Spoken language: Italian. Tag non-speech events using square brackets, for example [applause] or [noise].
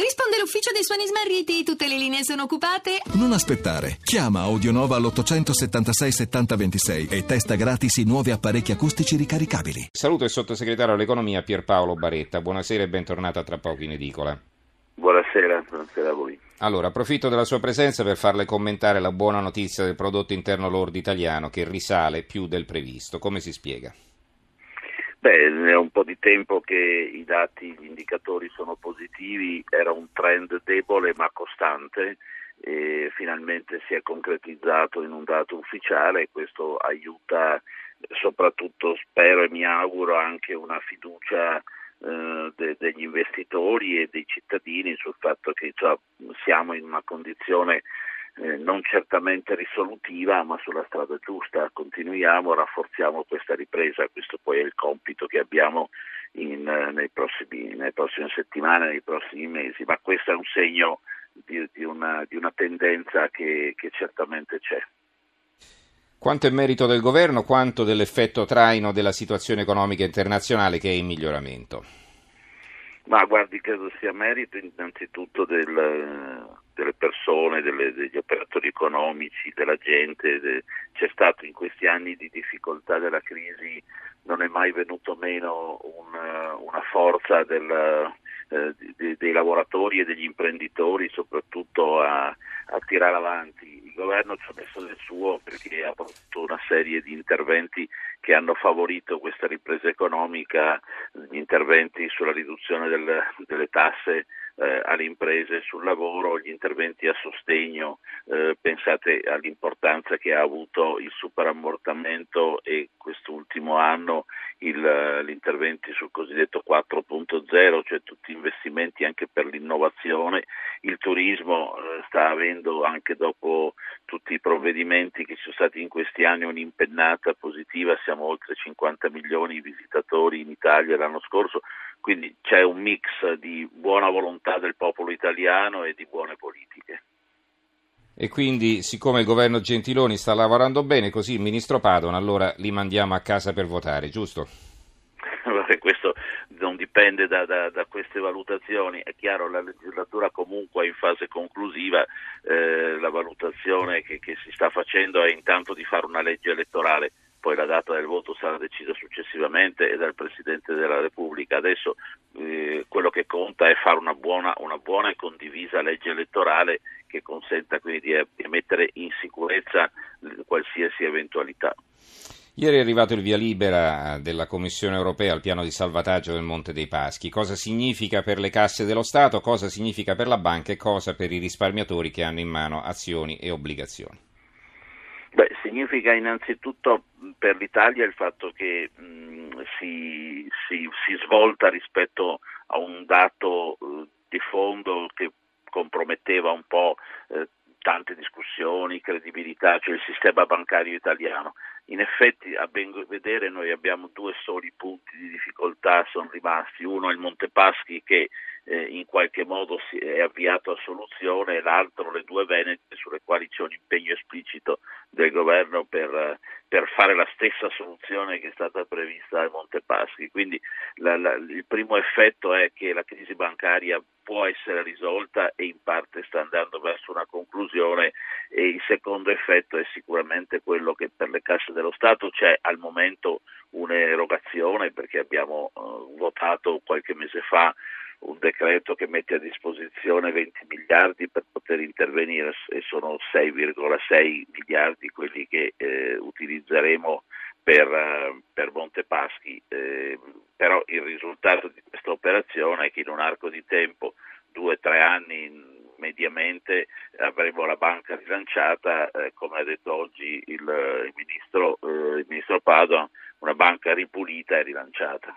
Risponde l'ufficio dei suoni smarriti, tutte le linee sono occupate. Non aspettare. Chiama Audionova all'876 7026 e testa gratis i nuovi apparecchi acustici ricaricabili. Saluto il sottosegretario all'economia Pierpaolo Baretta. Buonasera e bentornata tra poco in edicola. Buonasera, buonasera a voi. Allora, approfitto della sua presenza per farle commentare la buona notizia del prodotto interno lordo italiano che risale più del previsto. Come si spiega? Beh, è un po' di tempo che i dati, gli indicatori sono positivi, era un trend debole ma costante e finalmente si è concretizzato in un dato ufficiale e questo aiuta soprattutto, spero e mi auguro, anche una fiducia eh, de- degli investitori e dei cittadini sul fatto che cioè, siamo in una condizione eh, non certamente risolutiva, ma sulla strada giusta. Continuiamo, rafforziamo questa ripresa, questo poi è il compito che abbiamo in, eh, nei prossimi, nelle prossime settimane, nei prossimi mesi, ma questo è un segno di, di, una, di una, tendenza che, che certamente c'è. Quanto è merito del governo, quanto dell'effetto traino della situazione economica internazionale che è in miglioramento? Ma guardi, credo sia merito innanzitutto del, delle persone, delle, degli operatori economici, della gente. De, c'è stato in questi anni di difficoltà della crisi, non è mai venuto meno una, una forza del, eh, dei, dei lavoratori e degli imprenditori, soprattutto a, a tirare avanti il governo ci ha messo del suo perché ha prodotto una serie di interventi che hanno favorito questa ripresa economica, gli interventi sulla riduzione del, delle tasse eh, alle imprese sul lavoro, gli interventi a sostegno, eh, pensate all'importanza che ha avuto il superammortamento e quest'ultimo anno il, gli interventi sul cosiddetto 4.0, cioè tutti investimenti anche per l'innovazione. Il turismo eh, sta avendo anche dopo tutti i provvedimenti che ci sono stati in questi anni un'impennata positiva, siamo oltre 50 milioni di visitatori in Italia l'anno scorso, quindi c'è un mix di buona volontà del popolo italiano e di buone politiche. E quindi, siccome il governo Gentiloni sta lavorando bene, così il ministro Padon, allora li mandiamo a casa per votare, giusto? [laughs] Questo non dipende da, da, da, queste valutazioni, è chiaro la legislatura comunque è in fase conclusiva, eh, la valutazione che, che si sta facendo è intanto di fare una legge elettorale poi la data del voto sarà decisa successivamente dal Presidente della Repubblica. Adesso eh, quello che conta è fare una buona, una buona, e condivisa legge elettorale che consenta quindi di, di mettere in sicurezza qualsiasi eventualità. Ieri è arrivato il via libera della Commissione europea al piano di salvataggio del Monte dei Paschi. Cosa significa per le casse dello Stato, cosa significa per la banca e cosa per i risparmiatori che hanno in mano azioni e obbligazioni? Significa innanzitutto per l'Italia il fatto che mh, si, si, si, svolta rispetto a un dato uh, di fondo che comprometteva un po' eh, tante discussioni, credibilità, cioè il sistema bancario italiano. In effetti, a ben vedere, noi abbiamo due soli punti di difficoltà, sono rimasti. Uno è il Montepaschi che eh, in qualche modo si è avviato a soluzione l'altro le due Venete sulle quali c'è un impegno esplicito del governo per, per fare la stessa soluzione che è stata prevista a Montepaschi. Quindi la, la, il primo effetto è che la crisi bancaria può essere risolta e in parte sta andando verso una conclusione e il secondo effetto è sicuramente quello che per le casse dello Stato c'è al momento un'erogazione perché abbiamo uh, votato qualche mese fa un decreto che mette a disposizione 20 miliardi per poter intervenire e sono 6,6 miliardi quelli che eh, utilizzeremo per, uh, per Montepaschi, eh, però il risultato di questa operazione è che in un arco di tempo, due o tre anni mediamente, avremo la banca rilanciata, eh, come ha detto oggi il, il, ministro, eh, il ministro Padoan, una banca ripulita e rilanciata.